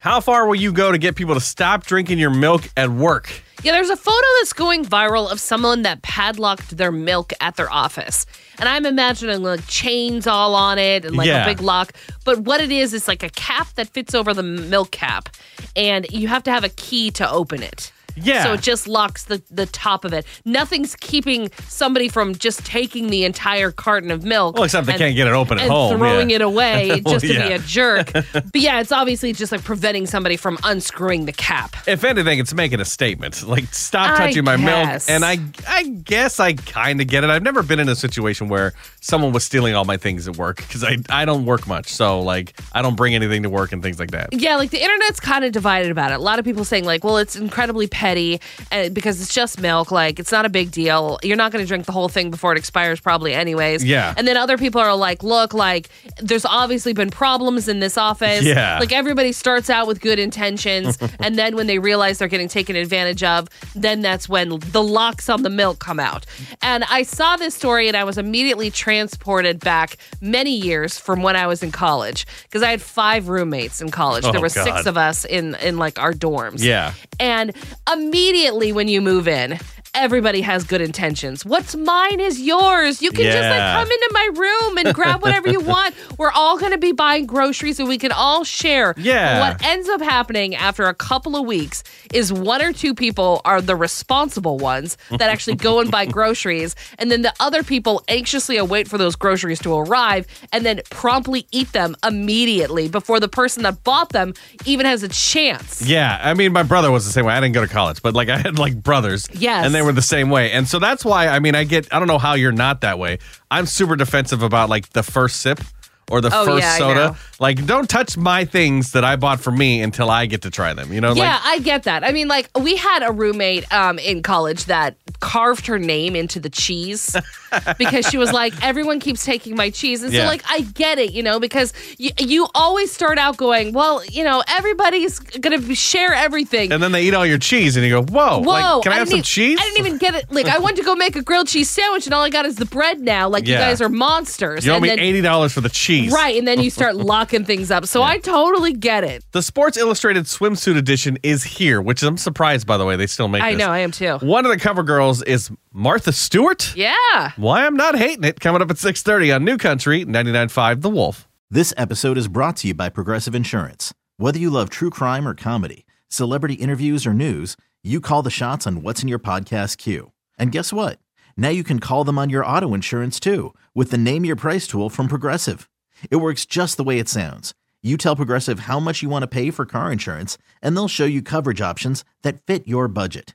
How far will you go to get people to stop drinking your milk at work? Yeah, there's a photo that's going viral of someone that padlocked their milk at their office. And I'm imagining like chains all on it and like Yeah. a big lock. But what it is, is like a cap that fits over the milk cap. And you have to have a key to open it. Yeah. So it just locks the, the top of it. Nothing's keeping somebody from just taking the entire carton of milk. Well, except they and- can't get it open at and home, throwing yeah. it away Well, just to be a jerk. but yeah, it's obviously just like preventing somebody from unscrewing the cap. If anything, it's making a statement. Like, stop I touching my guess. milk. And I, I guess I kind of get it. I've never been in a situation where someone was stealing all my things at work because I, I don't work much. So, like, I don't bring anything to work and things like that. Yeah, like the internet's kind of divided about it. A lot of people saying like, well, it's incredibly petty and uh, because it's just milk, like it's not a big deal. You're not going to drink the whole thing before it expires probably anyways. Yeah. And then other people are like, look, like there's obviously been problems in this office. Yeah. Like everybody starts out with good intentions and then when they realize they're getting taken advantage of, then that's when the locks on the milk come out. And I saw this story and I was immediately transported back many years from when I was in college because I had five roommates in college. Oh, there were God. six of us in in like our dorms. Yeah. And immediately when you move in, everybody has good intentions. What's mine is yours. You can just like come into my room and grab whatever you want. We're all going to be buying groceries and we can all share. Yeah. What ends up happening after a couple of weeks is one or two people are the responsible ones that actually go and buy groceries and then the other people anxiously await for those groceries to arrive and then promptly eat them immediately before the person that bought them even has a chance. Yeah, I mean, my brother was the same way. I didn't go to college, but like I had like brothers. Yes. And they were the same way. And so that's why, I mean, I get, I don't know how you're not that way. I'm super defensive about like the first sip or the Oh, first yeah, soda. Like, don't touch my things that I bought for me until I get to try them. You know, Yeah, like, I get that. I mean, like we had a roommate um, in college that carved her name into the cheese because she was like, everyone keeps taking my cheese, and so Yeah. like I get it, you know, because you you always start out going, well, you know, everybody's gonna share everything. and then they eat all your cheese and you go, whoa, Whoa! like, can I, have some e- cheese? I didn't even get it. Like, I went to go make a grilled cheese sandwich, and all I got is the bread now. Like, you guys are monsters. You owe and me then, $80 for the cheese. right, and then you start locking things up. So I totally get it. The Sports Illustrated swimsuit edition is here, which I'm surprised, by the way, they still make I this. know, I am too. One of the cover girls is Martha Stewart. Yeah. Why I'm not hating it. Coming up at 6:30 on New Country 99.5 The Wolf. This episode is brought to you by Progressive Insurance. Whether you love true crime or comedy, celebrity interviews or news, you call the shots on what's in your podcast queue. And guess what? Now you can call them on your auto insurance too with the Name Your Price tool from Progressive. It works just the way it sounds. You tell Progressive how much you want to pay for car insurance, and they'll show you coverage options that fit your budget.